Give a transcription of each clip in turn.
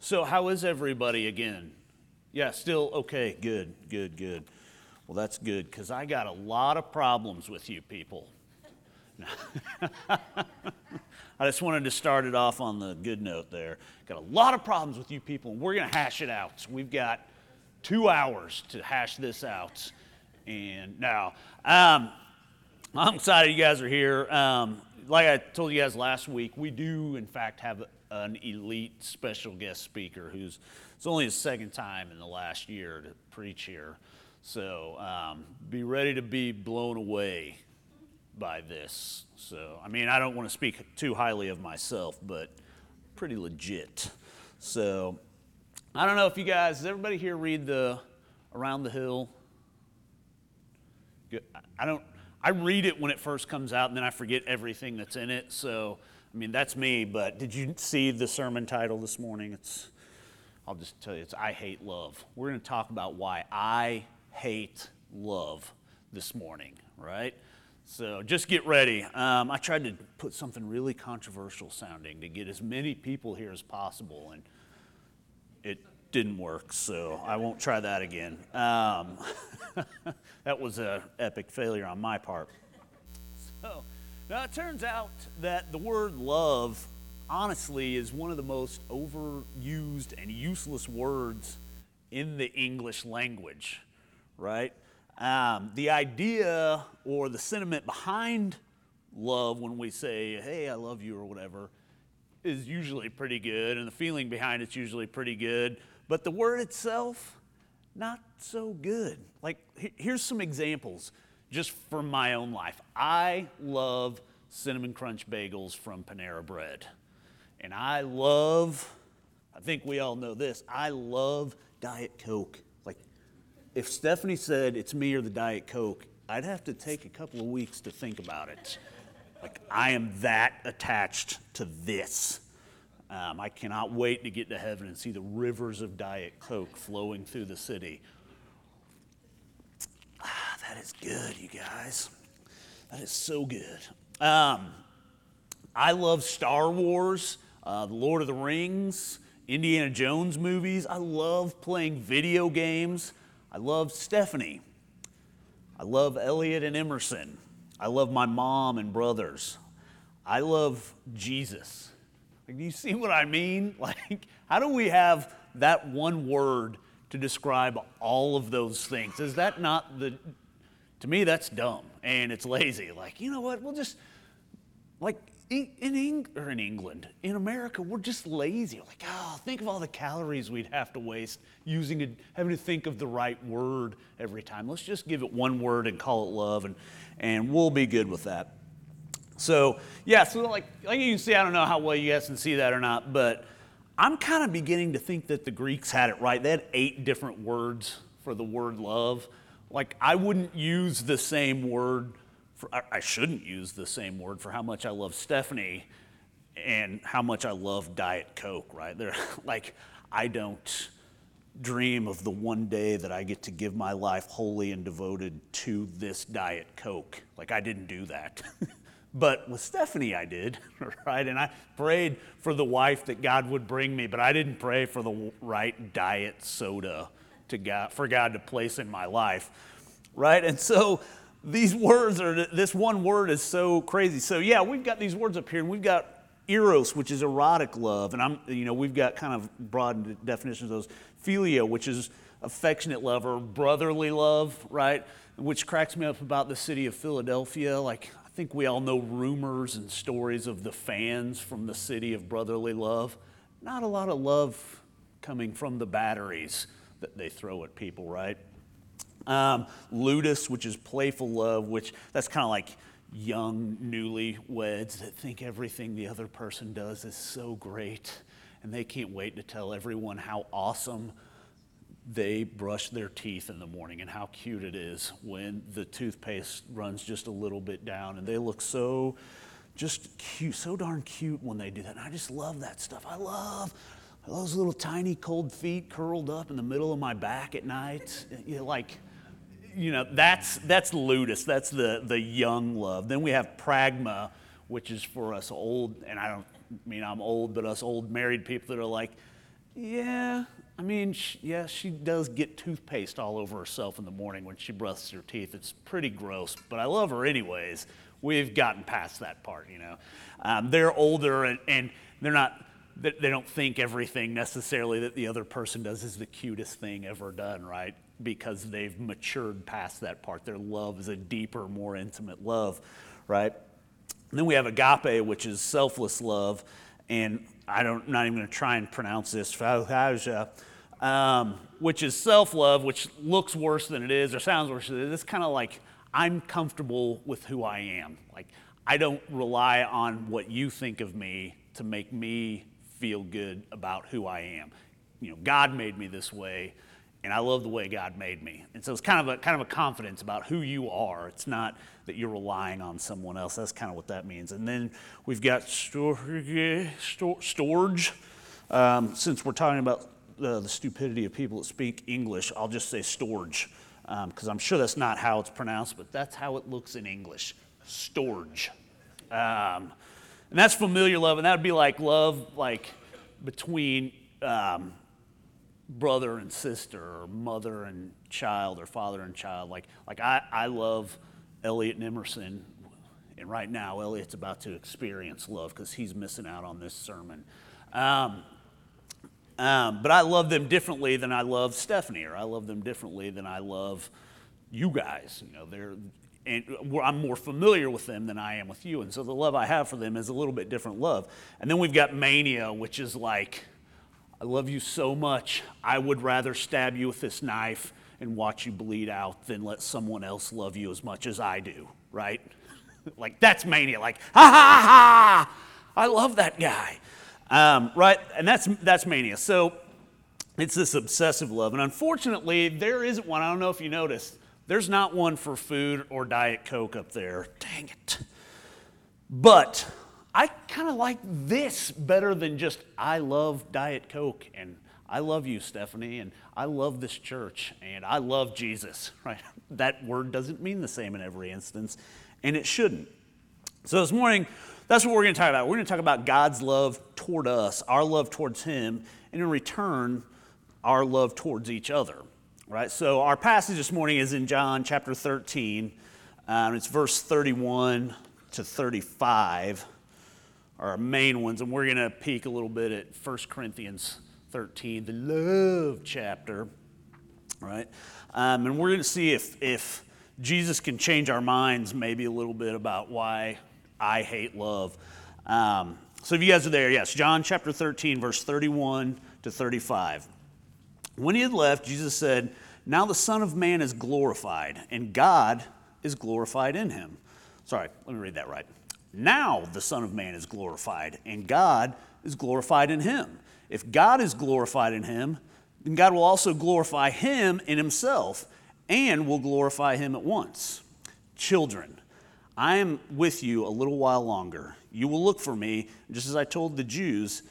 So, how is everybody again? Yeah, still okay. Good, good, good. Well, that's good because I got a lot of problems with you people. I just wanted to start it off on the good note there. Got a lot of problems with you people, and we're going to hash it out. We've got two hours to hash this out. And now, um, I'm excited you guys are here. Um, like I told you guys last week, we do, in fact, have an elite special guest speaker who's it's only his second time in the last year to preach here. So um, be ready to be blown away by this. So, I mean, I don't want to speak too highly of myself, but pretty legit. So, I don't know if you guys, does everybody here read the Around the Hill? I don't, I read it when it first comes out and then I forget everything that's in it. So, I mean, that's me, but did you see the sermon title this morning? It's, I'll just tell you, it's I Hate Love. We're going to talk about why I hate love this morning, right? So just get ready. Um, I tried to put something really controversial sounding to get as many people here as possible, and it didn't work, so I won't try that again. Um, that was an epic failure on my part. So now it turns out that the word love, honestly, is one of the most overused and useless words in the English language, right? Um, the idea or the sentiment behind love when we say, hey, I love you or whatever, is usually pretty good, and the feeling behind it's usually pretty good. But the word itself, not so good. Like, here's some examples just for my own life. I love cinnamon crunch bagels from Panera Bread. And I love, I think we all know this, I love Diet Coke Like, if Stephanie said it's me or the Diet Coke, I'd have to take a couple of weeks to think about it. Like, I am that attached to this. Um, I cannot wait to get to heaven and see the rivers of Diet Coke flowing through the city. That is good, you guys. That is so good. Um, I love Star Wars, uh, The Lord of the Rings, Indiana Jones movies. I love playing video games. I love Stephanie. I love Elliot and Emerson. I love my mom and brothers. I love Jesus. Like, do you see what I mean? Like, how do we have that one word to describe all of those things? Is that not the, to me, that's dumb and it's lazy. Like, you know what? We'll just, like, in, Eng- or in England, in America, we're just lazy. Like, oh, think of all the calories we'd have to waste using having to think of the right word every time. Let's just give it one word and call it love, and, and we'll be good with that. So, yeah, so like, like you can see, I don't know how well you guys can see that or not, but I'm kind of beginning to think that the Greeks had it right. They had eight different words for the word love. Like, I wouldn't use the same word for, I shouldn't use the same word for how much I love Stephanie and how much I love Diet Coke, right? Like, I don't dream of the one day that I get to give my life wholly and devoted to this Diet Coke. Like, I didn't do that. but with Stephanie, I did, right? And I prayed for the wife that God would bring me, but I didn't pray for the right diet soda to God, for God to place in my life, right? And so these words are, this one word is so crazy. So, yeah, we've got these words up here, and we've got eros, which is erotic love, and I'm, you know, we've got kind of broad definitions of those. Philia, which is affectionate love or brotherly love, right? Which cracks me up about the city of Philadelphia. Like, I think we all know rumors and stories of the fans from the city of brotherly love. Not a lot of love coming from the batteries that they throw at people, right? Um, ludus, which is playful love, which that's kind of like young newlyweds that think everything the other person does is so great and they can't wait to tell everyone how awesome they brush their teeth in the morning and how cute it is when the toothpaste runs just a little bit down and they look so just cute so darn cute when they do that and i just love that stuff i love those little tiny cold feet curled up in the middle of my back at night you like you know, that's, that's ludus. That's the, the young love. Then we have pragma, which is for us old, and I don't mean I'm old, but us old married people that are like, Yeah, I mean, she, yeah, she does get toothpaste all over herself in the morning when she brushes her teeth. It's pretty gross, but I love her anyways. We've gotten past that part, you know. Um, they're older and, and they're not, they don't think everything necessarily that the other person does is the cutest thing ever done, right? Because they've matured past that part. Their love is a deeper, more intimate love, right? And then we have agape, which is selfless love. And I don't, not even going to try and pronounce this, um, which is self love, which looks worse than it is or sounds worse than it is. It's kind of like I'm comfortable with who I am. Like, I don't rely on what you think of me to make me feel good about who I am. You know, God made me this way and I love the way God made me. And so it's kind of a kind of a confidence about who you are. It's not that you're relying on someone else. That's kind of what that means. And then we've got storage. Um, since we're talking about the, the, stupidity of people that speak English, I'll just say storage because um, I'm sure that's not how it's pronounced, but that's how it looks in English. Storage. Um, and that's familiar love, and that would be like love like between um, brother and sister or mother and child or father and child. Like, like I, I love Elliot and Emerson. And right now, Elliot's about to experience love because he's missing out on this sermon. Um, um, but I love them differently than I love Stephanie, or I love them differently than I love you guys. You know, they're, and I'm more familiar with them than I am with you. And so the love I have for them is a little bit different love. And then we've got mania, which is like, I love you so much, I would rather stab you with this knife and watch you bleed out than let someone else love you as much as I do, right? like, that's mania. Like, ha ha ha! I love that guy. Um, right? And that's, that's mania. So it's this obsessive love. And unfortunately, there isn't one. I don't know if you noticed. There's not one for food or Diet Coke up there. Dang it. But I kind of like this better than just I love Diet Coke and I love you, Stephanie, and I love this church and I love Jesus, right? That word doesn't mean the same in every instance, and it shouldn't. So this morning, that's what we're going to talk about. We're going to talk about God's love toward us, our love towards Him, and in return, our love towards each other, right? So our passage this morning is in John chapter 13. Um, it's verse 31 to 35 are our main ones, and we're going to peek a little bit at 1 Corinthians 13, the love chapter, right? Um, and we're going to see if, if Jesus can change our minds maybe a little bit about why I hate love. Um, so if you guys are there, yes, John chapter 13, verse 31 to 35. When he had left, Jesus said, Now the Son of Man is glorified, and God is glorified in him. Sorry, let me read that right. Now the Son of Man is glorified, and God is glorified in him. If God is glorified in him, then God will also glorify him in himself and will glorify him at once. Children, I am with you a little while longer. You will look for me, just as I told the Jews,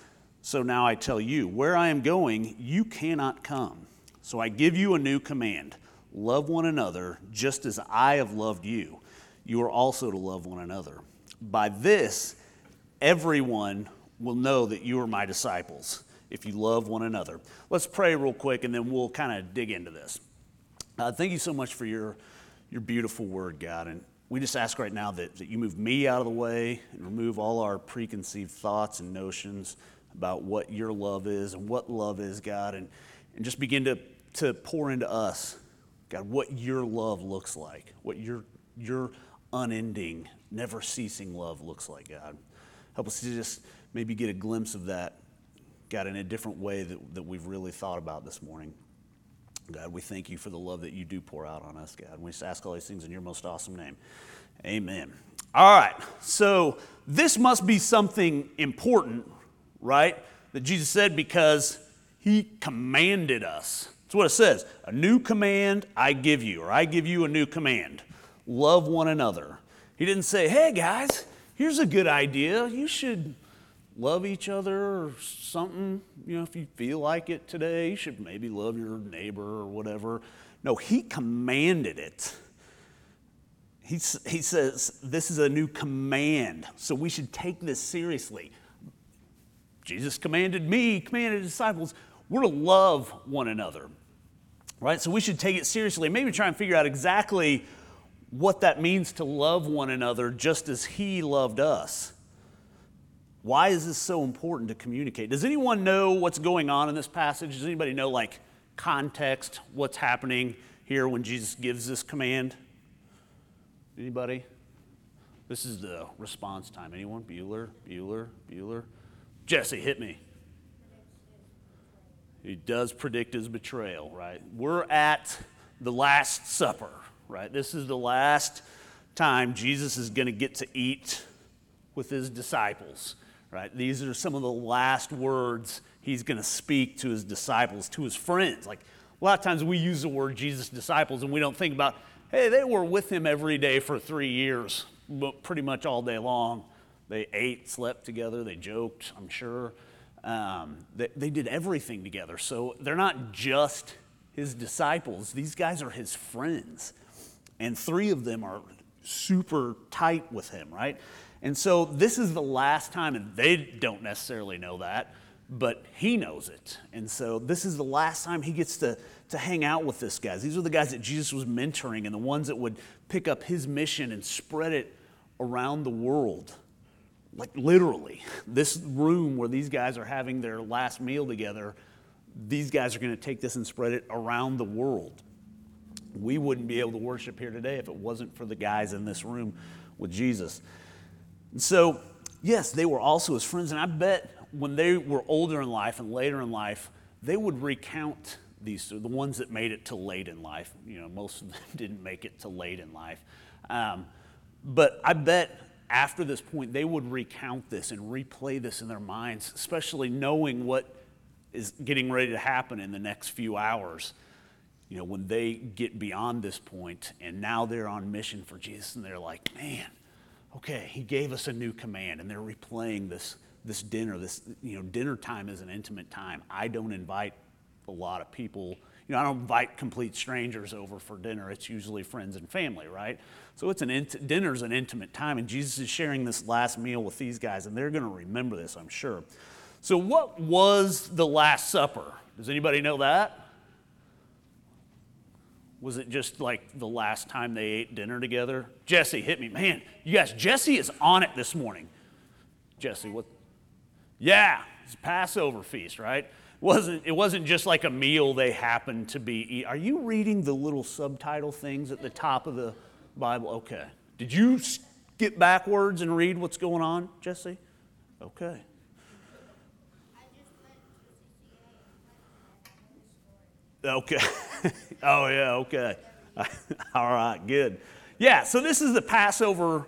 so now I tell you, where I am going, you cannot come. So I give you a new command love one another, just as I have loved you. You are also to love one another. By this, everyone will know that you are my disciples if you love one another. Let's pray real quick and then we'll kind of dig into this. Uh, thank you so much for your, your beautiful word, God. And we just ask right now that, that you move me out of the way and remove all our preconceived thoughts and notions about what your love is and what love is, God, and, and just begin to, to pour into us, God, what your love looks like, what your, your unending never ceasing love looks like, God. Help us to just maybe get a glimpse of that, God, in a different way that, that we've really thought about this morning. God, we thank you for the love that you do pour out on us, God. We just ask all these things in your most awesome name. Amen. All right, so this must be something important, right? That Jesus said because he commanded us. That's what it says. A new command I give you, or I give you a new command. Love one another. He didn't say, hey guys, here's a good idea. You should love each other or something. You know, if you feel like it today, you should maybe love your neighbor or whatever. No, he commanded it. He, he says, This is a new command, so we should take this seriously. Jesus commanded me, commanded his disciples. we're to love one another, right? So we should take it seriously. Maybe try and figure out exactly what that means to love one another just as He loved us. Why is this so important to communicate? Does anyone know what's going on in this passage? Does anybody know, like, context, what's happening here when Jesus gives this command? Anybody? This is the response time. Anyone? Bueller, Bueller, Bueller. Jesse, hit me. He does predict his betrayal, right? We're at the Last Supper, right? This is the last time Jesus is going to get to eat with his disciples, right? These are some of the last words he's going to speak to his disciples, to his friends. Like a lot of times we use the word Jesus' disciples and we don't think about, hey, they were with him every day for three years, but pretty much all day long. They ate, slept together, they joked, I'm sure. Um, they, they did everything together. So they're not just his disciples, these guys are his friends. And three of them are super tight with him, right? And so this is the last time, and they don't necessarily know that, but he knows it. And so this is the last time he gets to, to hang out with this guys. These are the guys that Jesus was mentoring and the ones that would pick up his mission and spread it around the world. Like literally, this room where these guys are having their last meal together, these guys are going to take this and spread it around the world. We wouldn't be able to worship here today if it wasn't for the guys in this room with Jesus. So, yes, they were also his friends, and I bet when they were older in life and later in life, they would recount these, the ones that made it to late in life. You know, most of them didn't make it to late in life. Um, but I bet after this point, they would recount this and replay this in their minds, especially knowing what is getting ready to happen in the next few hours. You know, when they get beyond this point and now they're on mission for Jesus and they're like, man, okay, he gave us a new command and they're replaying this, this dinner. This, you know, dinner time is an intimate time. I don't invite a lot of people you know, I don't invite complete strangers over for dinner. It's usually friends and family, right? So it's an int- dinner's an intimate time, and Jesus is sharing this last meal with these guys, and they're going to remember this, I'm sure. So, what was the Last Supper? Does anybody know that? Was it just like the last time they ate dinner together? Jesse hit me. Man, you guys, Jesse is on it this morning. Jesse, what? Yeah, it's Passover feast, right? Wasn't, it wasn't just like a meal they happened to be. eating. Are you reading the little subtitle things at the top of the Bible? Okay. Did you skip backwards and read what's going on, Jesse? Okay. Okay. oh, yeah, okay. All right, good. Yeah, so this is the Passover,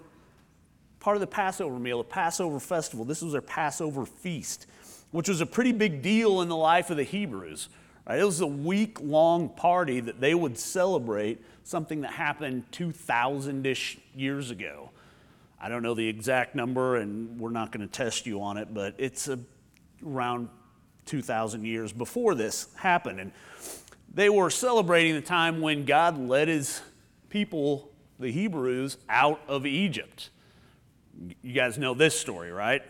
part of the Passover meal, the Passover festival. This was their Passover feast which was a pretty big deal in the life of the Hebrews. Right? It was a week long party that they would celebrate something that happened 2,000 ish years ago. I don't know the exact number, and we're not going to test you on it, but it's a, around 2,000 years before this happened. And they were celebrating the time when God led his people, the Hebrews, out of Egypt. You guys know this story, right?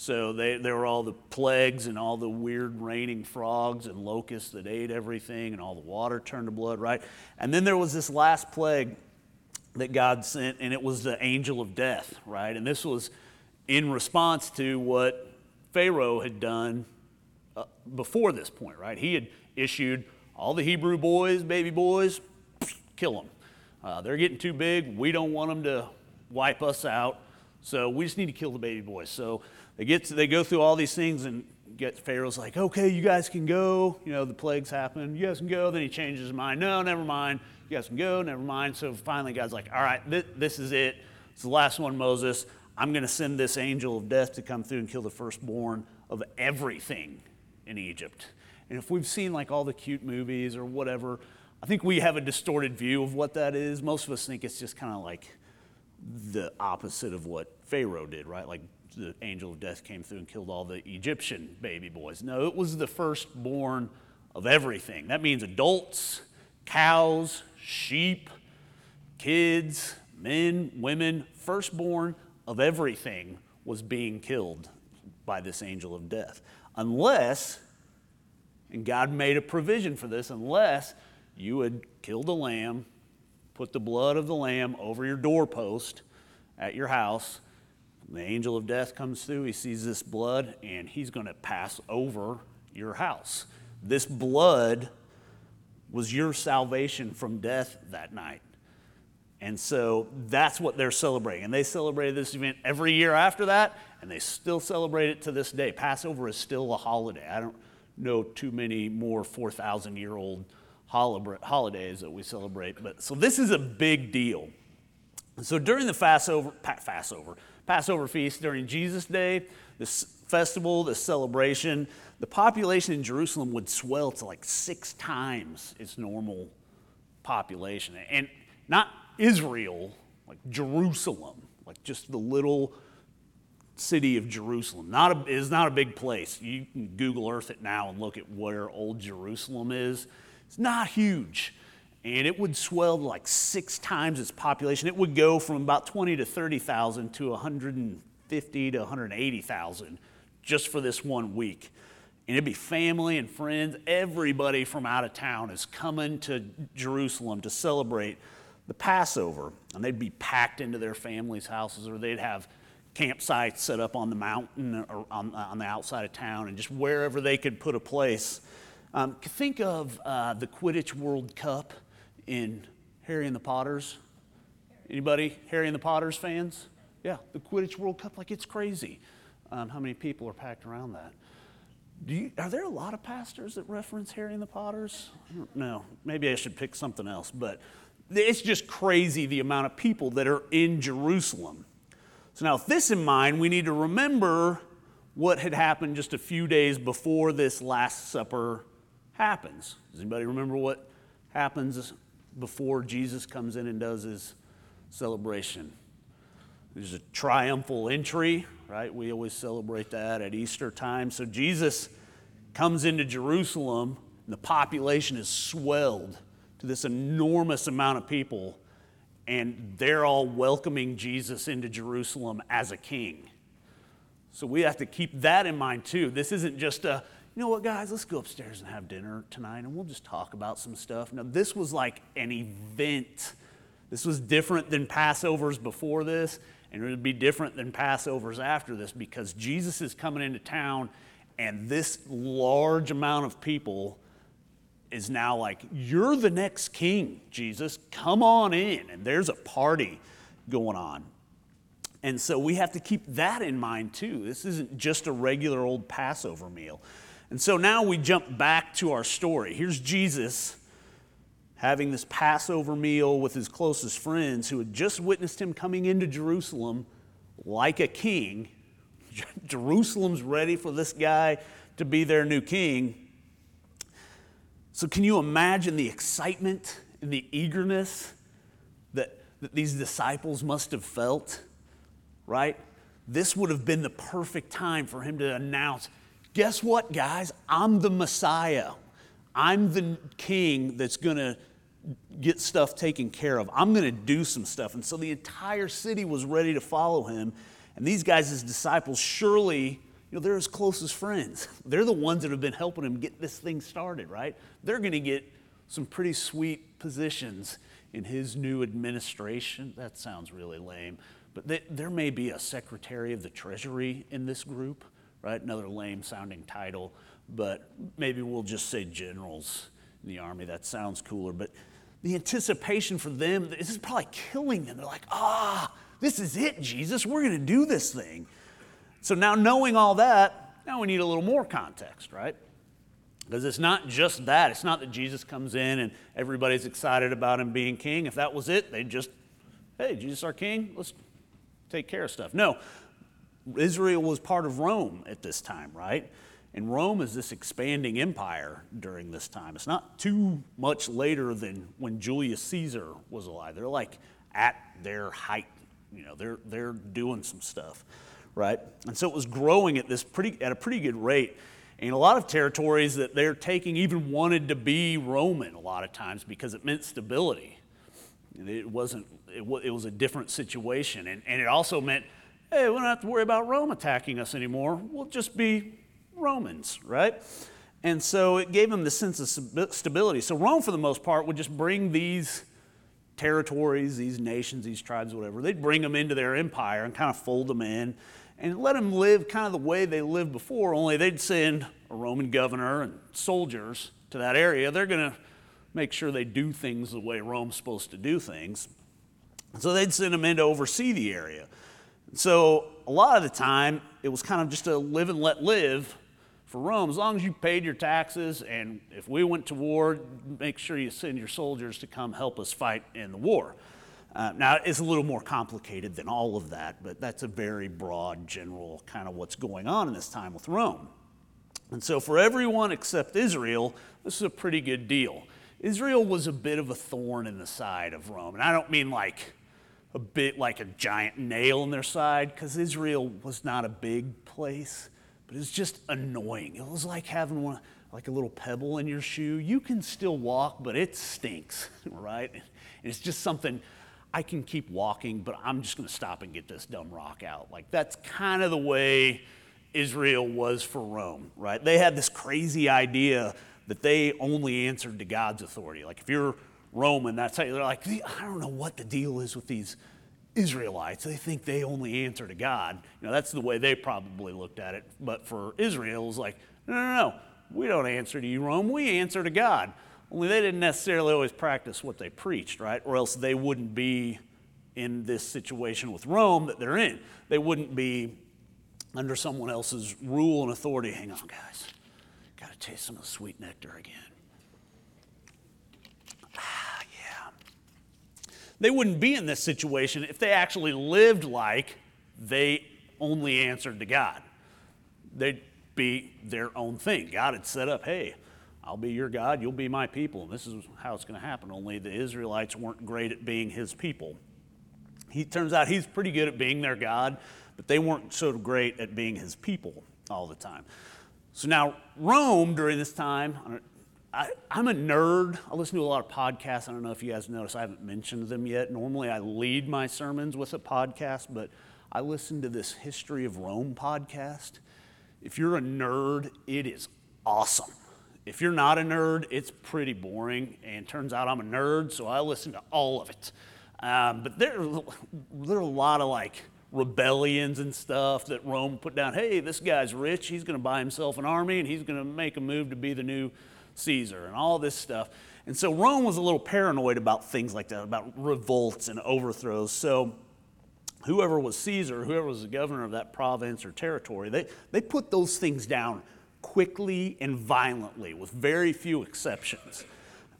So they, there were all the plagues and all the weird raining frogs and locusts that ate everything, and all the water turned to blood, right? And then there was this last plague that God sent, and it was the angel of death, right? And this was in response to what Pharaoh had done uh, before this point, right? He had issued all the Hebrew boys, baby boys, kill them. Uh, they're getting too big. We don't want them to wipe us out. So we just need to kill the baby boys. So they get to, they go through all these things and get Pharaoh's like, okay, you guys can go. You know, the plagues happen. You guys can go. Then he changes his mind. No, never mind. You guys can go. Never mind. So finally, God's like, all right, this, this is it. It's the last one, Moses. I'm going to send this angel of death to come through and kill the firstborn of everything in Egypt. And if we've seen like all the cute movies or whatever, I think we have a distorted view of what that is. Most of us think it's just kind of like the opposite of what Pharaoh did, right? Like the angel of death came through and killed all the Egyptian baby boys. No, it was the firstborn of everything. That means adults, cows, sheep, kids, men, women, firstborn of everything was being killed by this angel of death. Unless And God made a provision for this unless you had killed a lamb, put the blood of the lamb over your doorpost at your house. The angel of death comes through, he sees this blood, and he's going to pass over your house. This blood was your salvation from death that night. And so that's what they're celebrating. And they celebrated this event every year after that, and they still celebrate it to this day. Passover is still a holiday. I don't know too many more 4,000 year old holidays that we celebrate. But so this is a big deal. So during the Passover, Passover, Passover feast, during Jesus' day, this festival, this celebration, the population in Jerusalem would swell to like six times its normal population. And not Israel, like Jerusalem, like just the little city of Jerusalem. Not a, is not a big place. You can Google Earth it now and look at where old Jerusalem is. It's not huge. And it would swell like six times its population. It would go from about 20 to 30,000 to 150 to 180,000 just for this one week. And it'd be family and friends. Everybody from out of town is coming to Jerusalem to celebrate the Passover. And they'd be packed into their families' houses, or they'd have campsites set up on the mountain or on, on the outside of town, and just wherever they could put a place. Um, think of uh, the Quidditch World Cup in Harry and the Potters. Anybody Harry and the Potters fans? Yeah, the Quidditch World Cup, like it's crazy. Um, how many people are packed around that? Do You, are there a lot of pastors that reference Harry and the Potters? No, maybe I should pick something else, but it's just crazy the amount of people that are in Jerusalem. So, now with this in mind, we need to remember what had happened just a few days before this Last Supper happens. Does anybody remember what happens before Jesus comes in and does his celebration? There's a triumphal entry, right? We always celebrate that at Easter time. So Jesus comes into Jerusalem, and the population is swelled to this enormous amount of people, and they're all welcoming Jesus into Jerusalem as a king. So we have to keep that in mind too. This isn't just a, you know what, guys, let's go upstairs and have dinner tonight and we'll just talk about some stuff. Now, this was like an event. This was different than Passovers before this, and it would be different than Passovers after this because Jesus is coming into town and this large amount of people is now like, You're the next king, Jesus. Come on in. And there's a party going on. And so we have to keep that in mind too. This isn't just a regular old Passover meal. And so now we jump back to our story. Here's Jesus having this Passover meal with his closest friends who had just witnessed him coming into Jerusalem like a king. Jerusalem's ready for this guy to be their new king. So, can you imagine the excitement and the eagerness that, that these disciples must have felt? Right? This would have been the perfect time for him to announce guess what, guys? I'm the Messiah. I'm the king that's going to get stuff taken care of. I'm going to do some stuff. And so the entire city was ready to follow him. And these guys, his disciples, surely you know, they're his closest friends. They're the ones that have been helping him get this thing started, right? They're going to get some pretty sweet positions in his new administration. That sounds really lame. But they, there may be a secretary of the treasury in this group, right? Another lame sounding title, but maybe we'll just say generals in the army. That sounds cooler. But the anticipation for them, this is probably killing them. They're like, ah, this is it, Jesus. We're going to do this thing. So now, knowing all that, now we need a little more context, right? Because it's not just that. It's not that Jesus comes in and everybody's excited about him being king. If that was it, they'd just, hey, Jesus our king, let's take care of stuff. No, Israel was part of Rome at this time, right? And Rome is this expanding empire during this time. It's not too much later than when Julius Caesar was alive. They're like at their height. You know, they're, they're doing some stuff right? And so it was growing at this pretty at a pretty good rate. And a lot of territories that they're taking even wanted to be Roman a lot of times because it meant stability. It wasn't. It, was a different situation, and, and it also meant, hey, we don't have to worry about Rome attacking us anymore. We'll just be Romans, right? And so it gave them the sense of stability. So Rome, for the most part, would just bring these territories, these nations, these tribes, whatever, they'd bring them into their empire and kind of fold them in and let them live kind of the way they lived before, only they'd send a Roman governor and soldiers to that area. They're going to make sure they do things the way Rome's supposed to do things. So they'd send them in to oversee the area. So a lot of the time, it was kind of just a live and let live for Rome. As long as you paid your taxes, and if we went to war, make sure you send your soldiers to come help us fight in the war. Uh, now, it's a little more complicated than all of that, but that's a very broad, general kind of what's going on in this time with Rome. And so, for everyone except Israel, this is a pretty good deal. Israel was a bit of a thorn in the side of Rome. And I don't mean like a bit like a giant nail in their side, because Israel was not a big place, but it's just annoying. It was like having one, like a little pebble in your shoe. You can still walk, but it stinks, right? And It's just something I can keep walking, but I'm just going to stop and get this dumb rock out. Like, that's kind of the way Israel was for Rome, right? They had this crazy idea that they only answered to God's authority. Like, if you're Roman, that's how they're like, I don't know what the deal is with these Israelites. They think they only answer to God. You know, that's the way they probably looked at it. But for Israel, it was like, no, no, no, we don't answer to you, Rome. We answer to God. Only they didn't necessarily always practice what they preached, right? Or else they wouldn't be in this situation with Rome that they're in. They wouldn't be under someone else's rule and authority. Hang on, guys. Got to taste some of the sweet nectar again. Ah, yeah. They wouldn't be in this situation if they actually lived like they only answered to God. They'd be their own thing. God had set up, hey, I'll be your God, you'll be my people. And this is how it's going to happen. Only the Israelites weren't great at being his people. He turns out he's pretty good at being their God, but they weren't so great at being his people all the time. So now, Rome during this time, I, am a nerd. I listen to a lot of podcasts. I don't know if you guys noticed, I haven't mentioned them yet. Normally, I lead my sermons with a podcast, but I listen to this History of Rome podcast. If you're a nerd, it is awesome. If you're not a nerd, it's pretty boring. And turns out I'm a nerd, so I listen to all of it. Um, but there, there are a lot of like rebellions and stuff that Rome put down. Hey, this guy's rich. He's going to buy himself an army and he's going to make a move to be the new Caesar and all this stuff. And so Rome was a little paranoid about things like that, about revolts and overthrows. So whoever was Caesar, whoever was the governor of that province or territory, they, they put those things down quickly and violently, with very few exceptions.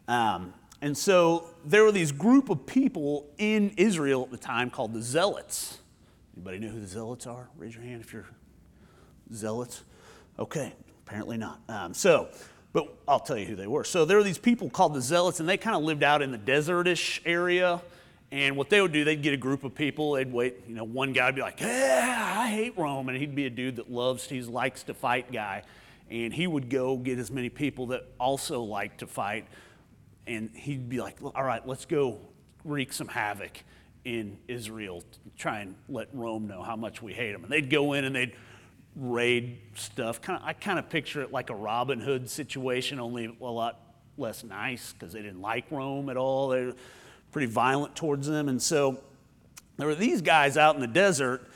Um, and so there were these group of people in Israel at the time called the Zealots. Anybody know who the Zealots are? Raise your hand if you're Zealots. Okay, apparently not. Um, so, but I'll tell you who they were. So there were these people called the Zealots, and they kind of lived out in the desertish area. And what they would do, they'd get a group of people. They'd wait, you know, one guy would be like, "Yeah, I hate Rome," and he'd be a dude that loves, he likes to fight guy and he would go get as many people that also liked to fight and he'd be like all right let's go wreak some havoc in israel try and let rome know how much we hate them and they'd go in and they'd raid stuff kind of i kind of picture it like a robin hood situation only a lot less nice because they didn't like rome at all they were pretty violent towards them and so there were these guys out in the desert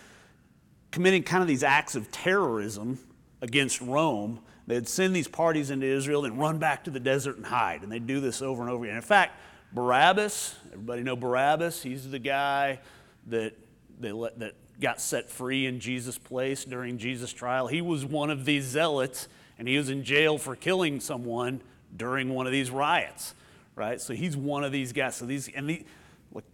committing kind of these acts of terrorism against Rome, they'd send these parties into Israel and run back to the desert and hide. And they'd do this over and over again. In fact, Barabbas, everybody know Barabbas? He's the guy that, they let, that got set free in Jesus' place during Jesus' trial. He was one of these zealots, and he was in jail for killing someone during one of these riots, right? So he's one of these guys. So these, and the,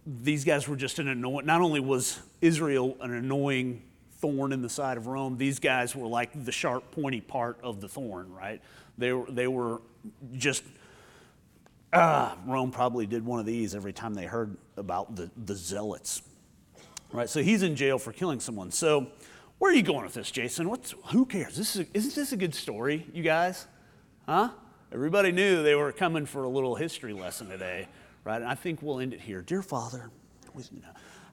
these guys were just an annoying, not only was Israel an annoying thorn in the side of Rome. These guys were like the sharp, pointy part of the thorn, right? They were, they were just, ah, Rome probably did one of these every time they heard about the, the zealots, right? So he's in jail for killing someone. So where are you going with this, Jason? What's, who cares? This is, isn't this a good story, you guys? Huh? Everybody knew they were coming for a little history lesson today, right? And I think we'll end it here. Dear Father,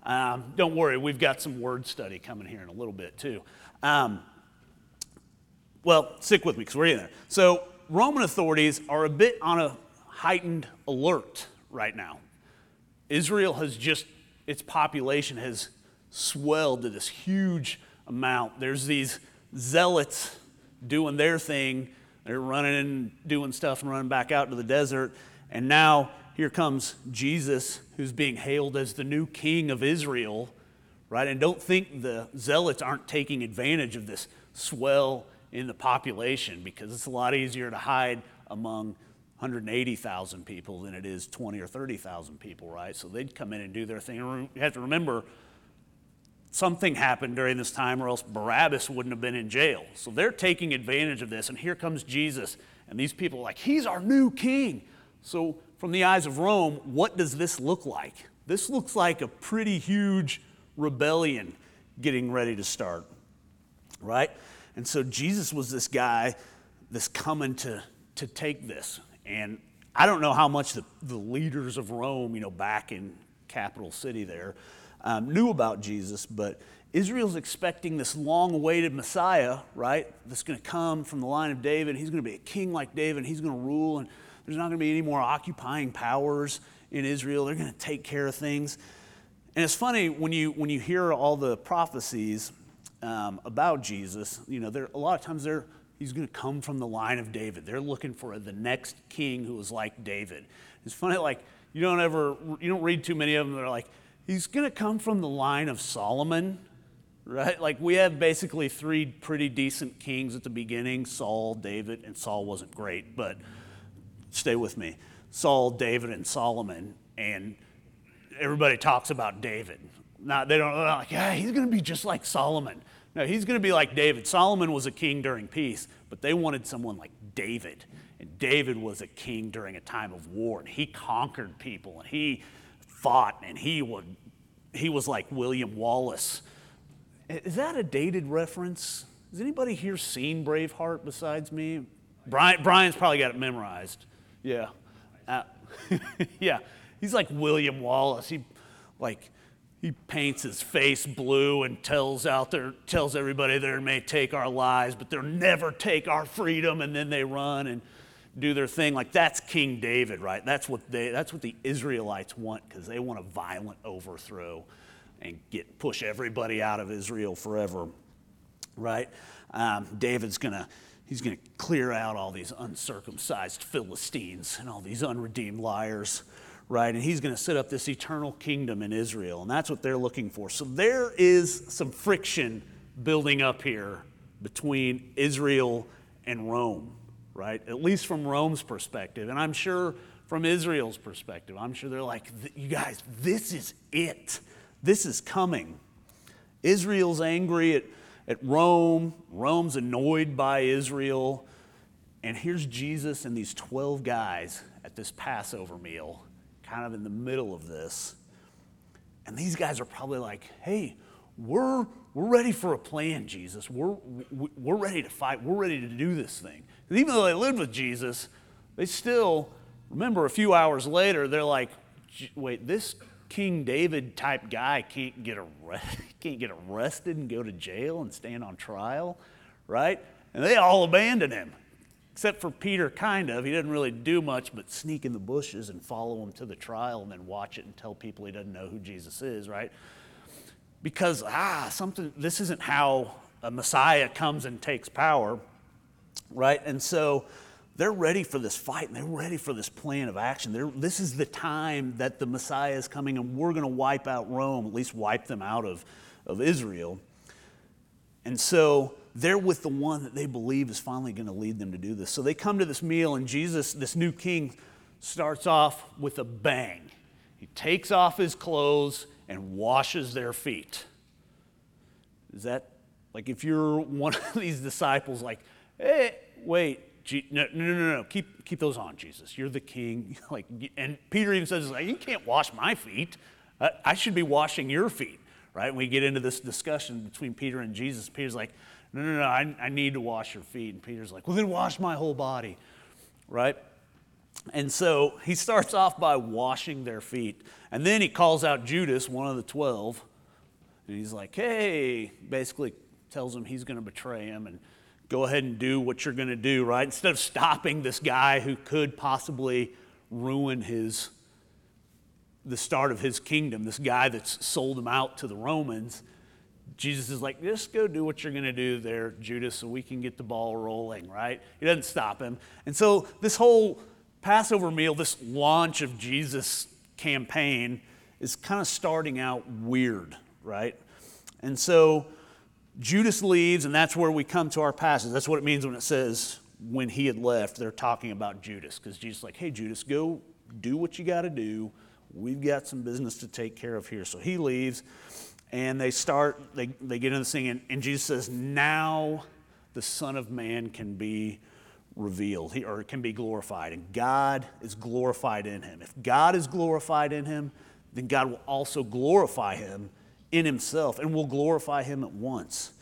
um, don't worry, we've got some word study coming here in a little bit too. Um, well, stick with me because we're in there. So Roman authorities are a bit on a heightened alert right now. Israel has just, its population has swelled to this huge amount. There's these zealots doing their thing. They're running and doing stuff and running back out to the desert. And now here comes Jesus, who's being hailed as the new king of Israel, right? And don't think the zealots aren't taking advantage of this swell in the population because it's a lot easier to hide among 180,000 people than it is 20 or 30,000 people, right? So they'd come in and do their thing. You have to remember, something happened during this time, or else Barabbas wouldn't have been in jail. So they're taking advantage of this, and here comes Jesus, and these people are like, He's our new king. So, from the eyes of Rome, what does this look like? This looks like a pretty huge rebellion getting ready to start, right? And so Jesus was this guy that's coming to, to take this. And I don't know how much the, the leaders of Rome, you know, back in capital city there, um, knew about Jesus, but Israel's expecting this long awaited Messiah, right? That's going to come from the line of David. He's going to be a king like David. He's going to rule, and there's not going to be any more occupying powers in Israel. They're going to take care of things. And it's funny when you, when you hear all the prophecies um, about Jesus, you know, there, a lot of times they're, he's going to come from the line of David. They're looking for the next king who is like David. It's funny, like, you don't ever, you don't read too many of them that are like, he's going to come from the line of Solomon, right? Like, we have basically three pretty decent kings at the beginning Saul, David, and Saul wasn't great, but stay with me. Saul, David, and Solomon. And everybody talks about David. Now, they don't, like, yeah, he's going to be just like Solomon. No, he's going to be like David. Solomon was a king during peace, but they wanted someone like David. And David was a king during a time of war, and he conquered people, and he fought, and he would, he was like William Wallace. Is that a dated reference? Has anybody here seen Braveheart besides me? Brian, Brian's probably got it memorized. Yeah. Uh, yeah. He's like William Wallace. He like he paints his face blue and tells out there tells everybody they may take our lives, but they'll never take our freedom, and then they run and do their thing. Like that's King David, right? That's what they that's what the Israelites want because they want a violent overthrow and get push everybody out of Israel forever, right? Um, David's gonna he's gonna clear out all these uncircumcised Philistines and all these unredeemed liars right? And he's going to set up this eternal kingdom in Israel. And that's what they're looking for. So there is some friction building up here between Israel and Rome, right? At least from Rome's perspective. And I'm sure from Israel's perspective, I'm sure they're like, you guys, this is it. This is coming. Israel's angry at, at Rome, Rome's annoyed by Israel. And here's Jesus and these 12 guys at this Passover meal kind of in the middle of this. And these guys are probably like, hey, we're, we're ready for a plan, Jesus. We're, we're ready to fight. We're ready to do this thing. And even though they lived with Jesus, they still, remember a few hours later, they're like, wait, this King David type guy can't get, arrested, can't get arrested and go to jail and stand on trial, right? And they all abandon him except for Peter, kind of. He doesn't really do much but sneak in the bushes and follow him to the trial and then watch it and tell people he doesn't know who Jesus is, right? Because, ah, something, this isn't how a Messiah comes and takes power, right? And so they're ready for this fight and they're ready for this plan of action. They're, this is the time that the Messiah is coming and we're going to wipe out Rome, at least wipe them out of, of Israel. And so they're with the one that they believe is finally going to lead them to do this. So they come to this meal, and Jesus, this new king, starts off with a bang. He takes off his clothes and washes their feet. Is that like if you're one of these disciples, like, hey, wait, no, no, no, no, keep, keep those on, Jesus. You're the king. Like, and Peter even says, like, you can't wash my feet. I should be washing your feet, right? And we get into this discussion between Peter and Jesus. Peter's like, no, no, no, I, I need to wash your feet. And Peter's like, well, then wash my whole body, right? And so he starts off by washing their feet. And then he calls out Judas, one of the 12. And he's like, hey, basically tells him he's going to betray him and go ahead and do what you're going to do, right? Instead of stopping this guy who could possibly ruin his the start of his kingdom, this guy that's sold him out to the Romans, Jesus is like, just go do what you're going to do there, Judas, so we can get the ball rolling, right? He doesn't stop him. And so this whole Passover meal, this launch of Jesus' campaign, is kind of starting out weird, right? And so Judas leaves, and that's where we come to our passage. That's what it means when it says, when he had left, they're talking about Judas, because Jesus is like, hey, Judas, go do what you got to do. We've got some business to take care of here. So he leaves, and they start, they, they get into the singing, and Jesus says, now the Son of Man can be revealed, or can be glorified, and God is glorified in him. If God is glorified in him, then God will also glorify him in himself and will glorify him at once.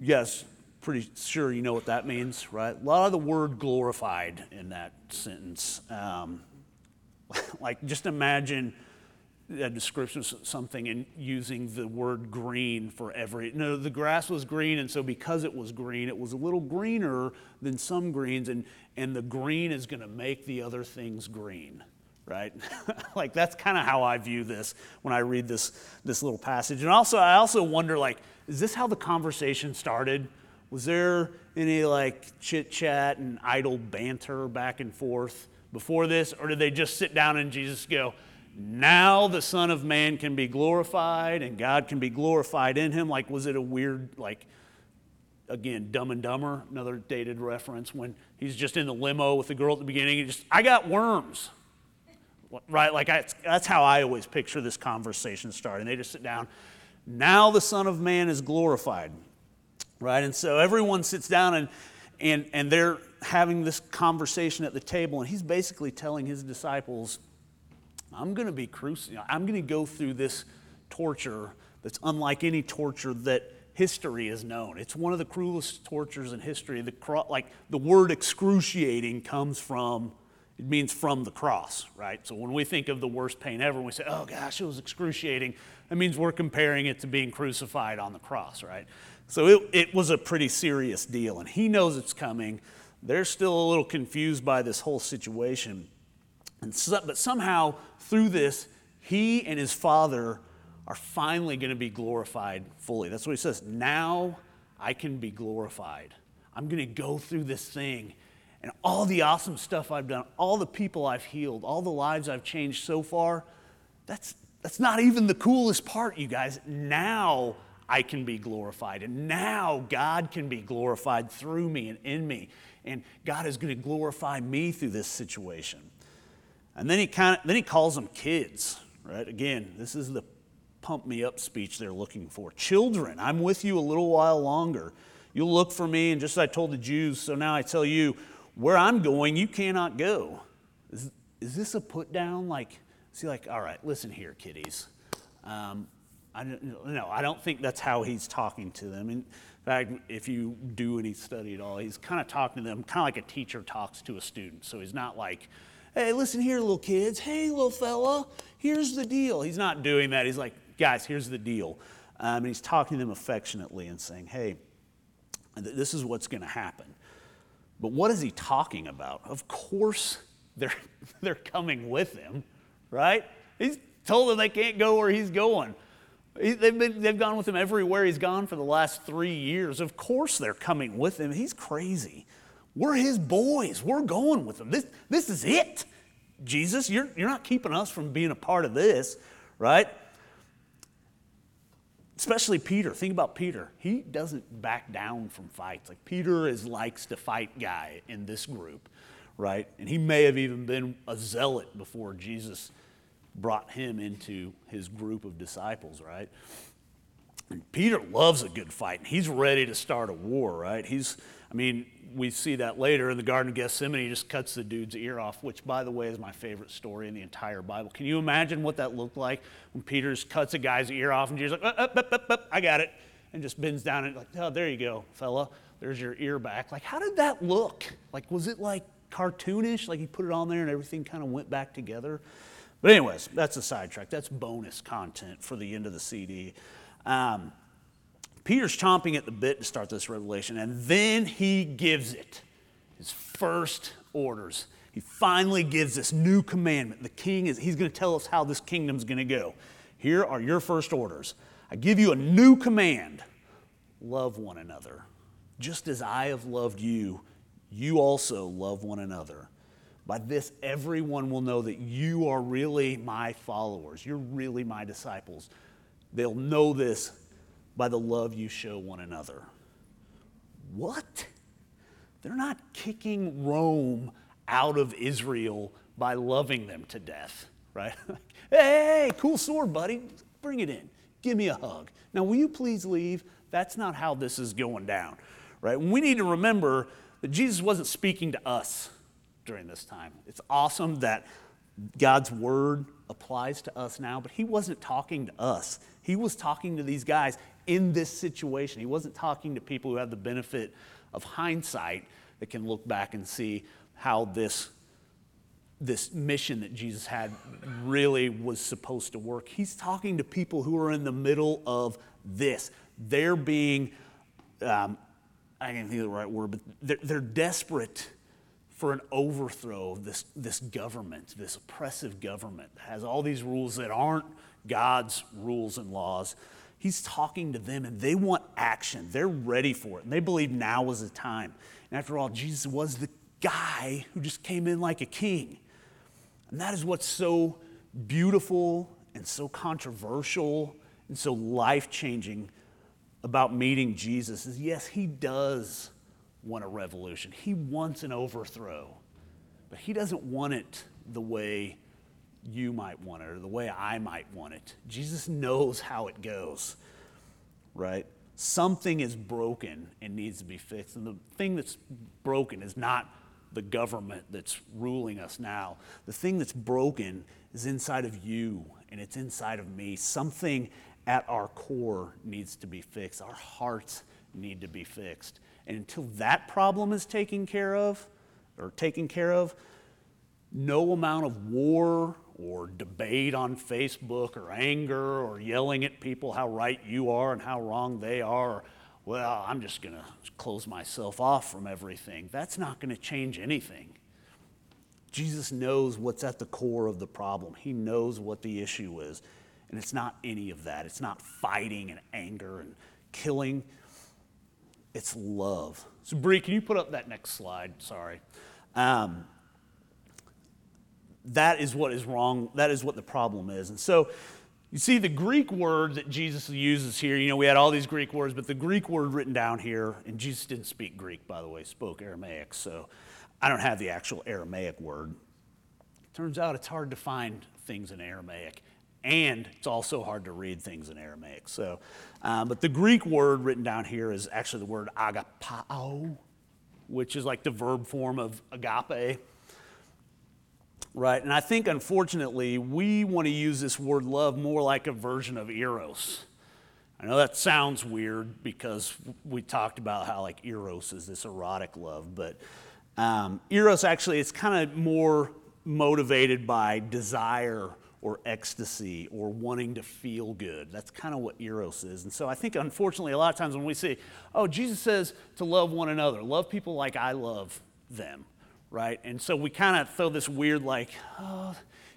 Yes, pretty sure you know what that means, right? A lot of the word glorified in that sentence. Um, like, just imagine a description of something and using the word green for every. No, the grass was green, and so because it was green, it was a little greener than some greens, and, and the green is going to make the other things green right? like that's kind of how I view this when I read this this little passage. And also I also wonder like is this how the conversation started? Was there any like chit chat and idle banter back and forth before this or did they just sit down and Jesus go, "Now the son of man can be glorified and God can be glorified in him." Like was it a weird like again, Dumb and Dumber, another dated reference, when he's just in the limo with the girl at the beginning, he just, I got worms right? Like I, that's how I always picture this conversation starting. They just sit down. Now the Son of Man is glorified, right? And so everyone sits down and and and they're having this conversation at the table, and he's basically telling his disciples, "I'm going to be crucified. I'm going to go through this torture that's unlike any torture that." history has known. It's one of the cruelest tortures in history. The, like the word excruciating comes from it means from the cross, right? So when we think of the worst pain ever, we say, oh gosh, it was excruciating, that means we're comparing it to being crucified on the cross, right? So it, it was a pretty serious deal, and he knows it's coming. They're still a little confused by this whole situation. And so, but somehow, through this, he and his father are finally going to be glorified fully. That's what he says. Now I can be glorified. I'm going to go through this thing and all the awesome stuff I've done, all the people I've healed, all the lives I've changed so far, that's, that's not even the coolest part, you guys. Now I can be glorified. And now God can be glorified through me and in me. And God is going to glorify me through this situation. And then he, kind of, then he calls them kids, right? Again, this is the pump me up speech they're looking for. Children, I'm with you a little while longer. You'll look for me, and just as I told the Jews, so now I tell you, where I'm going, you cannot go. Is, is this a put down? Like, see, like, all right, listen here, kiddies. Um, I no, I don't think that's how he's talking to them. In fact, if you do any study at all, he's kind of talking to them kind of like a teacher talks to a student. So he's not like, hey, listen here, little kids. Hey, little fella, here's the deal. He's not doing that. He's like, guys, here's the deal. Um, and he's talking to them affectionately and saying, hey, this is what's going to happen. But what is he talking about? Of course, they're, they're coming with him, right? He's told them they can't go where he's going. they've, been, they've gone with him everywhere he's gone for the last three years. Of course, they're coming with him. He's crazy. We're his boys. We're going with him. This, this is it. Jesus, you're, you're not keeping us from being a part of this, right? especially Peter. Think about Peter. He doesn't back down from fights. Like Peter is likes to fight guy in this group, right? And he may have even been a zealot before Jesus brought him into his group of disciples, right? And Peter loves a good fight. And he's ready to start a war, right? He's, I mean, we see that later in the Garden of Gethsemane. He just cuts the dude's ear off, which, by the way, is my favorite story in the entire Bible. Can you imagine what that looked like when Peter cuts a guy's ear off and Jesus like, up, up, up, up, I got it, and just bends down and like, oh, there you go, fella. There's your ear back. Like, how did that look? Like, was it like cartoonish? Like he put it on there and everything kind of went back together? But anyways, that's a sidetrack. That's bonus content for the end of the CD. Um, Peter's chomping at the bit to start this revelation, and then he gives it his first orders. He finally gives this new commandment. The king is, he's going to tell us how this kingdom's going to go. Here are your first orders. I give you a new command love one another. Just as I have loved you, you also love one another. By this, everyone will know that you are really my followers. You're really my disciples. They'll know this by the love you show one another. What? They're not kicking Rome out of Israel by loving them to death, right? hey, cool sword, buddy. Bring it in. Give me a hug. Now, will you please leave? That's not how this is going down, right? We need to remember that Jesus wasn't speaking to us during this time. It's awesome that God's word applies to us now, but he wasn't talking to us. He was talking to these guys in this situation. He wasn't talking to people who have the benefit of hindsight that can look back and see how this this mission that Jesus had really was supposed to work. He's talking to people who are in the middle of this. They're being, um, I can't think of the right word, but they're, they're desperate for an overthrow of this, this government, this oppressive government that has all these rules that aren't God's rules and laws. He's talking to them and they want action. They're ready for it. And they believe now was the time. And after all, Jesus was the guy who just came in like a king. And that is what's so beautiful and so controversial and so life changing about meeting Jesus is yes, he does want a revolution. He wants an overthrow, but he doesn't want it the way you might want it or the way I might want it. Jesus knows how it goes, right? Something is broken and needs to be fixed. And the thing that's broken is not the government that's ruling us now. The thing that's broken is inside of you and it's inside of me. Something at our core needs to be fixed. Our hearts need to be fixed. And until that problem is taken care of, or taken care of, no amount of war or debate on Facebook or anger or yelling at people how right you are and how wrong they are well, I'm just going to close myself off from everything. That's not going to change anything. Jesus knows what's at the core of the problem, He knows what the issue is. And it's not any of that. It's not fighting and anger and killing. It's love. So, Bree, can you put up that next slide? Sorry. Um, that is what is wrong. That is what the problem is. And so, you see, the Greek word that Jesus uses here, you know, we had all these Greek words, but the Greek word written down here, and Jesus didn't speak Greek, by the way, spoke Aramaic, so I don't have the actual Aramaic word. Turns out it's hard to find things in Aramaic, and it's also hard to read things in Aramaic. So, um, but the Greek word written down here is actually the word agapao, which is like the verb form of agape right? And I think, unfortunately, we want to use this word love more like a version of eros. I know that sounds weird because we talked about how like eros is this erotic love, but um, eros actually it's kind of more motivated by desire or ecstasy or wanting to feel good. That's kind of what eros is. And so I think unfortunately a lot of times when we say, oh, Jesus says to love one another, love people like I love them right? And so we kind of throw this weird, like, oh,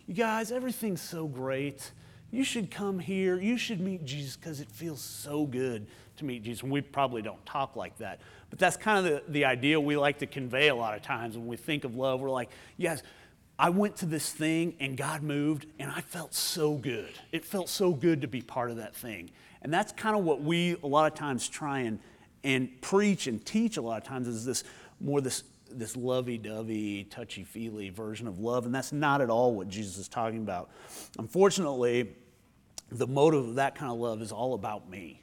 you guys, everything's so great. You should come here. You should meet Jesus because it feels so good to meet Jesus. And we probably don't talk like that. But that's kind of the, the idea we like to convey a lot of times when we think of love. We're like, yes, I went to this thing and God moved and I felt so good. It felt so good to be part of that thing. And that's kind of what we a lot of times try and, and preach and teach a lot of times is this more this this lovey-dovey, touchy-feely version of love, and that's not at all what Jesus is talking about. Unfortunately, the motive of that kind of love is all about me.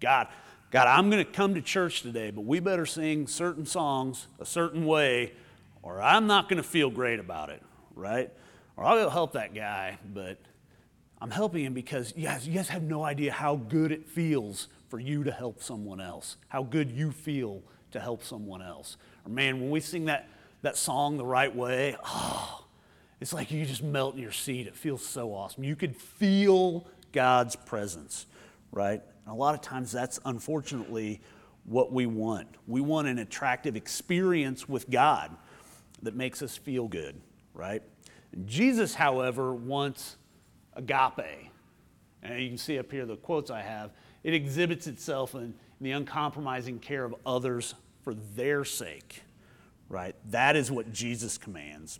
God, God, I'm going to come to church today, but we better sing certain songs a certain way, or I'm not going to feel great about it, right? Or I'll go help that guy, but I'm helping him because you guys, you guys have no idea how good it feels for you to help someone else, how good you feel to help someone else. Or man, when we sing that, that song the right way, oh, it's like you just melt in your seat. It feels so awesome. You could feel God's presence, right? And a lot of times that's unfortunately what we want. We want an attractive experience with God that makes us feel good, right? Jesus, however, wants agape. And you can see up here the quotes I have. It exhibits itself in the uncompromising care of others for their sake, right? That is what Jesus commands.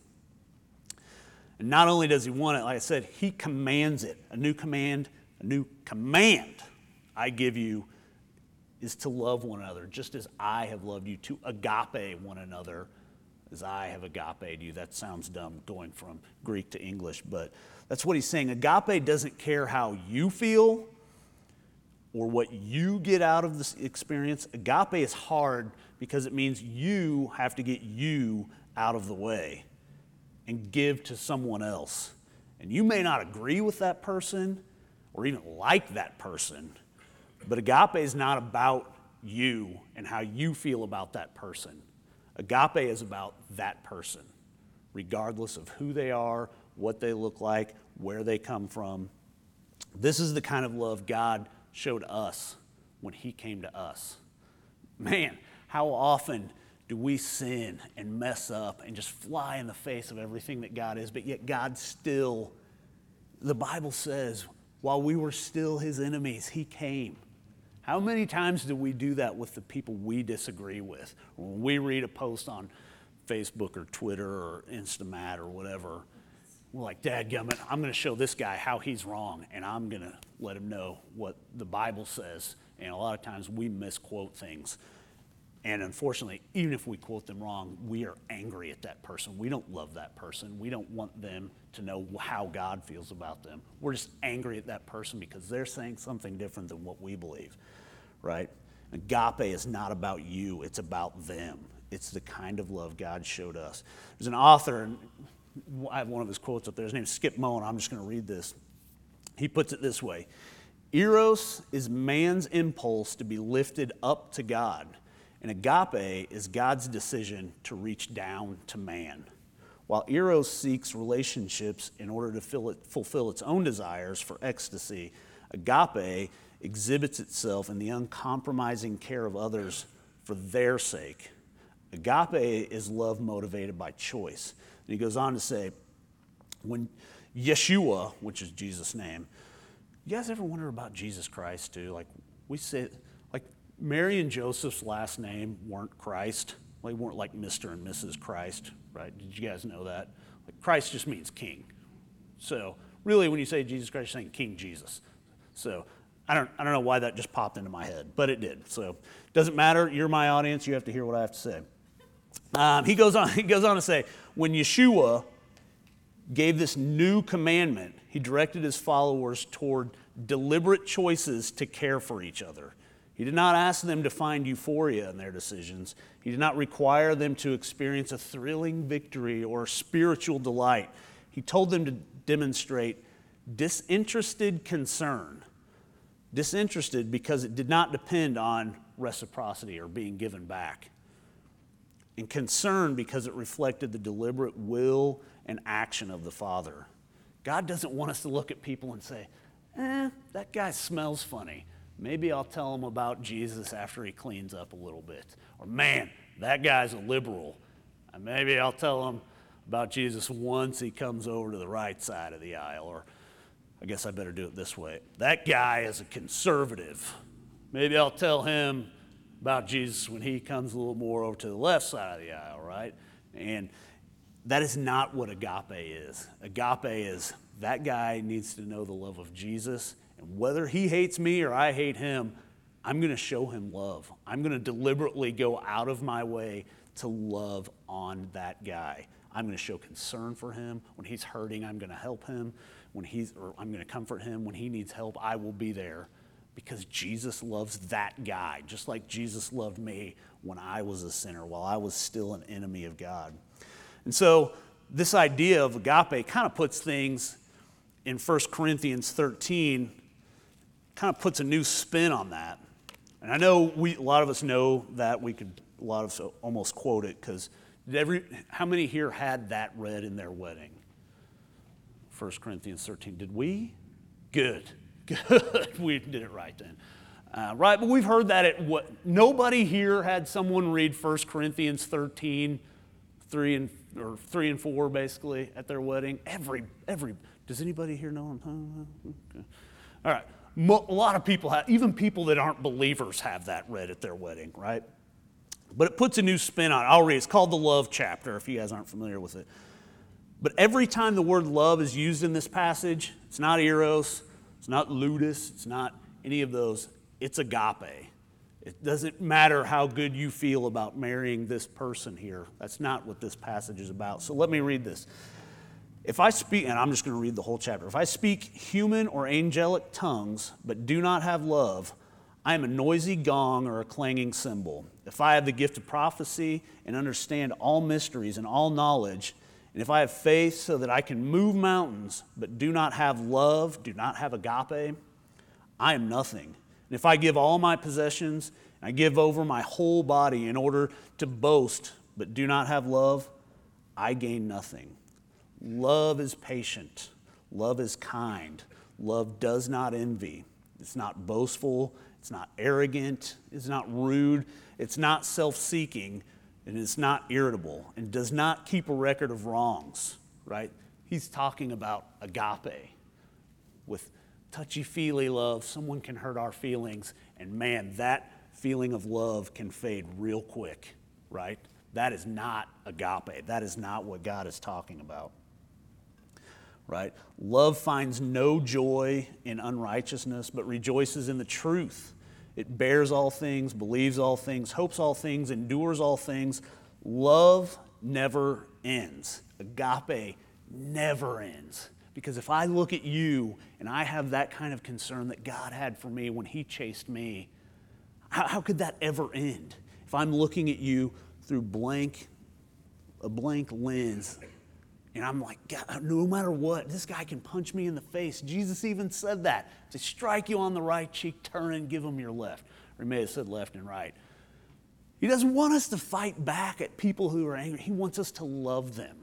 And not only does he want it, like I said, he commands it. A new command, a new command I give you is to love one another, just as I have loved you, to agape one another as I have agape you. That sounds dumb going from Greek to English, but that's what he's saying. Agape doesn't care how you feel or what you get out of this experience. Agape is hard because it means you have to get you out of the way and give to someone else. And you may not agree with that person or even like that person, but agape is not about you and how you feel about that person. Agape is about that person, regardless of who they are, what they look like, where they come from. This is the kind of love God showed us when He came to us. Man, how often do we sin and mess up and just fly in the face of everything that God is, but yet God still, the Bible says, while we were still His enemies, He came. How many times do we do that with the people we disagree with? When we read a post on Facebook or Twitter or Instamat or whatever, we're like, Dad gummit, I'm going to show this guy how he's wrong, and I'm going to let him know what the Bible says. And a lot of times we misquote things. And unfortunately, even if we quote them wrong, we are angry at that person. We don't love that person. We don't want them to know how God feels about them. We're just angry at that person because they're saying something different than what we believe, right? Agape is not about you, it's about them. It's the kind of love God showed us. There's an author, I have one of his quotes up there. His name's Skip Moen. I'm just going to read this. He puts it this way Eros is man's impulse to be lifted up to God and agape is God's decision to reach down to man. While Eros seeks relationships in order to it, fulfill its own desires for ecstasy, agape exhibits itself in the uncompromising care of others for their sake. Agape is love motivated by choice. And he goes on to say, when Yeshua, which is Jesus' name, you guys ever wonder about Jesus Christ too? Like we say, like Mary and Joseph's last name weren't Christ. They weren't like Mr. and Mrs. Christ, right? Did you guys know that? Like Christ just means king. So really, when you say Jesus Christ, you're saying King Jesus. So I don't, I don't know why that just popped into my head, but it did. So doesn't matter. You're my audience. You have to hear what I have to say. Um, he, goes on, he goes on to say, when Yeshua gave this new commandment, he directed his followers toward deliberate choices to care for each other. He did not ask them to find euphoria in their decisions. He did not require them to experience a thrilling victory or spiritual delight. He told them to demonstrate disinterested concern. Disinterested because it did not depend on reciprocity or being given back. And concern because it reflected the deliberate will and action of the Father. God doesn't want us to look at people and say, eh, that guy smells funny. Maybe I'll tell him about Jesus after he cleans up a little bit. Or, man, that guy's a liberal. Maybe I'll tell him about Jesus once he comes over to the right side of the aisle. Or, I guess I better do it this way. That guy is a conservative. Maybe I'll tell him about Jesus when he comes a little more over to the left side of the aisle, right? And that is not what agape is. Agape is that guy needs to know the love of Jesus and whether he hates me or I hate him, I'm going to show him love. I'm going to deliberately go out of my way to love on that guy. I'm going to show concern for him. When he's hurting, I'm going to help him. When he's, or I'm going to comfort him. When he needs help, I will be there because Jesus loves that guy, just like Jesus loved me when I was a sinner, while I was still an enemy of God. And so, this idea of agape kind of puts things in 1 Corinthians 13 kind of puts a new spin on that. And I know we, a lot of us know that. We could, a lot of us almost quote it because every, how many here had that read in their wedding? 1 Corinthians 13. Did we? Good. Good. we did it right then. Uh, right, but we've heard that at what nobody here had someone read 1 Corinthians 13, 3 and or 3 and 4 basically at their wedding. Every every does anybody here know? Okay. All right. A lot of people have, even people that aren't believers have that read at their wedding, right? But it puts a new spin on it. I'll read. It's called the love chapter if you guys aren't familiar with it. But every time the word love is used in this passage, it's not eros, it's not ludus, it's not any of those it's agape. It doesn't matter how good you feel about marrying this person here. That's not what this passage is about. So let me read this. If I speak, and I'm just going to read the whole chapter. If I speak human or angelic tongues, but do not have love, I am a noisy gong or a clanging cymbal. If I have the gift of prophecy and understand all mysteries and all knowledge, and if I have faith so that I can move mountains, but do not have love, do not have agape, I am nothing. And if I give all my possessions, I give over my whole body in order to boast, but do not have love, I gain nothing. Love is patient. Love is kind. Love does not envy. It's not boastful. It's not arrogant. It's not rude. It's not self seeking. And it's not irritable and does not keep a record of wrongs, right? He's talking about agape with touchy feely love, someone can hurt our feelings, and man, that feeling of love can fade real quick, right? That is not agape. That is not what God is talking about. Right? Love finds no joy in unrighteousness, but rejoices in the truth. It bears all things, believes all things, hopes all things, endures all things. Love never ends. Agape never ends. Because if I look at you and I have that kind of concern that God had for me when He chased me, how, how could that ever end? If I'm looking at you through blank, a blank lens, and I'm like, God, no matter what, this guy can punch me in the face. Jesus even said that. To strike you on the right cheek, turn and give him your left. Or he may have said left and right. He doesn't want us to fight back at people who are angry. He wants us to love them.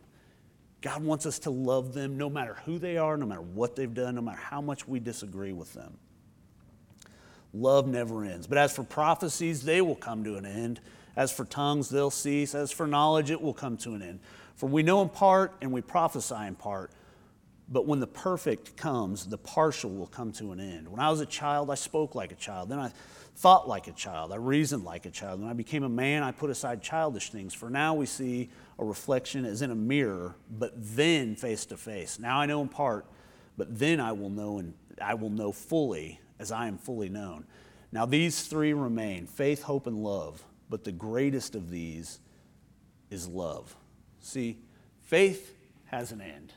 God wants us to love them no matter who they are, no matter what they've done, no matter how much we disagree with them. Love never ends. But as for prophecies, they will come to an end. As for tongues, they'll cease. As for knowledge, it will come to an end. For we know in part and we prophesy in part. But when the perfect comes, the partial will come to an end. When I was a child, I spoke like a child. Then I thought like a child. I reasoned like a child. When I became a man, I put aside childish things. For now we see a reflection as in a mirror, but then face to face. Now I know in part, but then I will know and I will know fully as I am fully known. Now these three remain faith, hope, and love, but the greatest of these is love. See, faith has an end.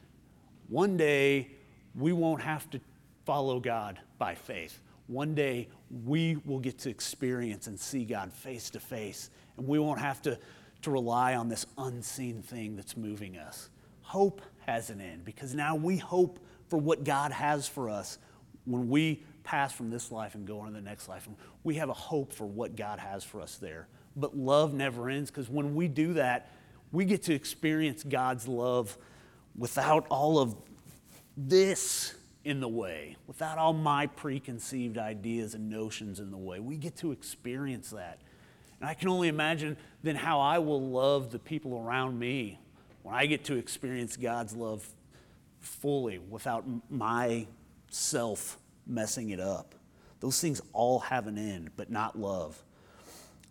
One day we won't have to follow God by faith. One day we will get to experience and see God face to face, and we won't have to to rely on this unseen thing that's moving us. Hope has an end because now we hope for what God has for us when we pass from this life and go on to the next life. We have a hope for what God has for us there. But love never ends because when we do that, we get to experience God's love without all of this in the way, without all my preconceived ideas and notions in the way. We get to experience that. And I can only imagine then how I will love the people around me when I get to experience God's love fully without myself messing it up. Those things all have an end, but not love.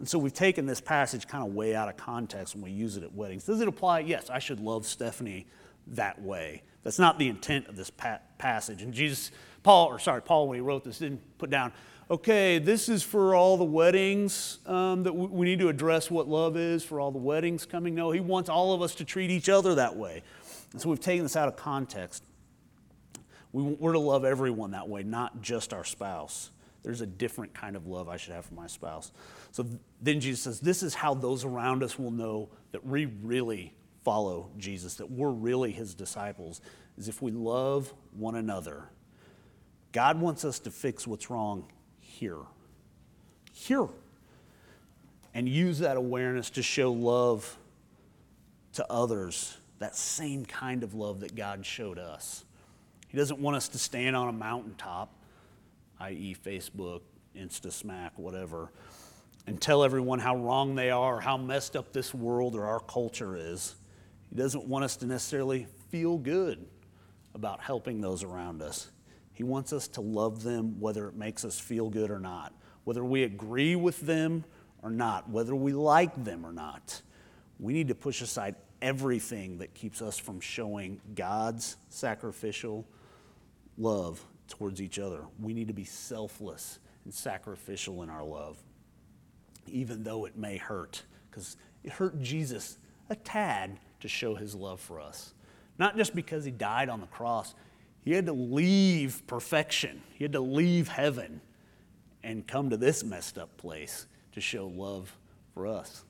And so we've taken this passage kind of way out of context when we use it at weddings. Does it apply? Yes, I should love Stephanie that way. That's not the intent of this pa- passage. And Jesus, Paul, or sorry, Paul, when he wrote this, didn't put down, okay, this is for all the weddings um, that we need to address what love is for all the weddings coming. No, he wants all of us to treat each other that way. And so we've taken this out of context. We, we're to love everyone that way, not just our spouse. There's a different kind of love I should have for my spouse. So then Jesus says, This is how those around us will know that we really follow Jesus, that we're really his disciples, is if we love one another. God wants us to fix what's wrong here. Here. And use that awareness to show love to others, that same kind of love that God showed us. He doesn't want us to stand on a mountaintop i.e., Facebook, Insta Smack, whatever, and tell everyone how wrong they are, how messed up this world or our culture is. He doesn't want us to necessarily feel good about helping those around us. He wants us to love them whether it makes us feel good or not, whether we agree with them or not, whether we like them or not. We need to push aside everything that keeps us from showing God's sacrificial love towards each other. We need to be selfless and sacrificial in our love, even though it may hurt, because it hurt Jesus a tad to show his love for us. Not just because he died on the cross, he had to leave perfection, he had to leave heaven and come to this messed up place to show love for us,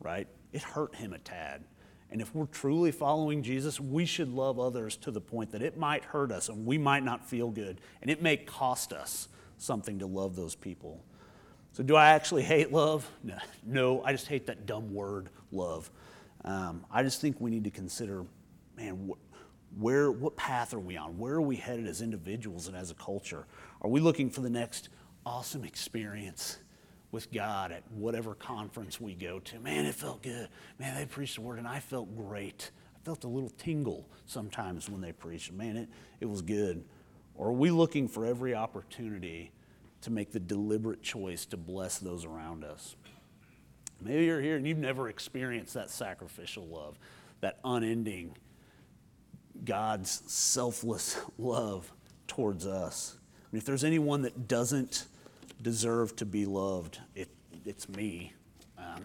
right? It hurt him a tad. And if we're truly following Jesus, we should love others to the point that it might hurt us and we might not feel good. And it may cost us something to love those people. So, do I actually hate love? No, I just hate that dumb word, love. Um, I just think we need to consider, man, wh- where, what path are we on? Where are we headed as individuals and as a culture? Are we looking for the next awesome experience? With God at whatever conference we go to. Man, it felt good. Man, they preached the word and I felt great. I felt a little tingle sometimes when they preached. Man, it, it was good. Or are we looking for every opportunity to make the deliberate choice to bless those around us? Maybe you're here and you've never experienced that sacrificial love, that unending, God's selfless love towards us. I mean, if there's anyone that doesn't deserve to be loved, it, it's me. Um,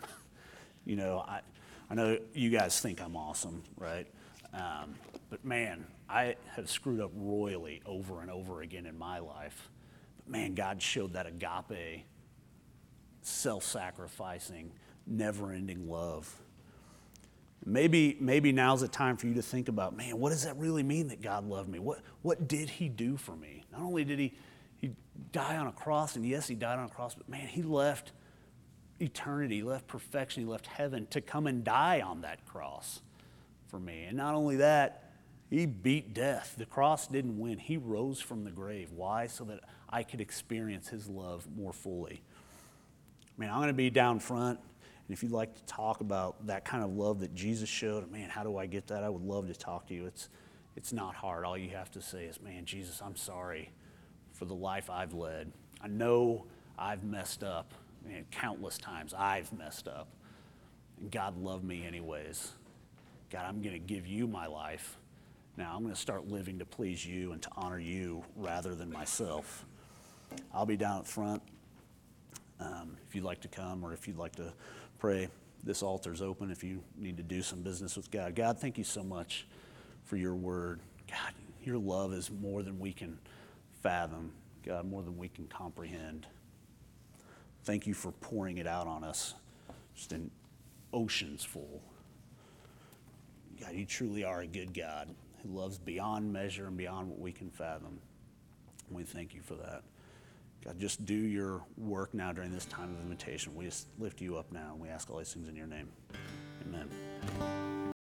you know, I, I know you guys think I'm awesome, right? Um, but man, I have screwed up royally over and over again in my life. But man, God showed that agape, self sacrificing, never ending love. Maybe, maybe now's the time for you to think about, man, what does that really mean that God loved me? What, what did He do for me? Not only did He he died on a cross, and yes, he died on a cross, but man, he left eternity, he left perfection, he left heaven to come and die on that cross for me. And not only that, he beat death. The cross didn't win. He rose from the grave. Why? So that I could experience his love more fully. Man, I'm going to be down front. And if you'd like to talk about that kind of love that Jesus showed, man, how do I get that? I would love to talk to you. It's, it's not hard. All you have to say is, man, Jesus, I'm sorry for the life I've led. I know I've messed up, and countless times I've messed up. And God loved me anyways. God, I'm going to give you my life. Now I'm going to start living to please you and to honor you rather than myself. I'll be down at front. Um, if you'd like to come or if you'd like to pray, this altar's open if you need to do some business with God. God, thank you so much for your word. God, your love is more than we can fathom, God, more than we can comprehend. Thank you for pouring it out on us just in oceans full. God, you truly are a good God who loves beyond measure and beyond what we can fathom. we thank you for that. God, just do your work now during this time of invitation. We just lift you up now and we ask all these things in your name. Amen.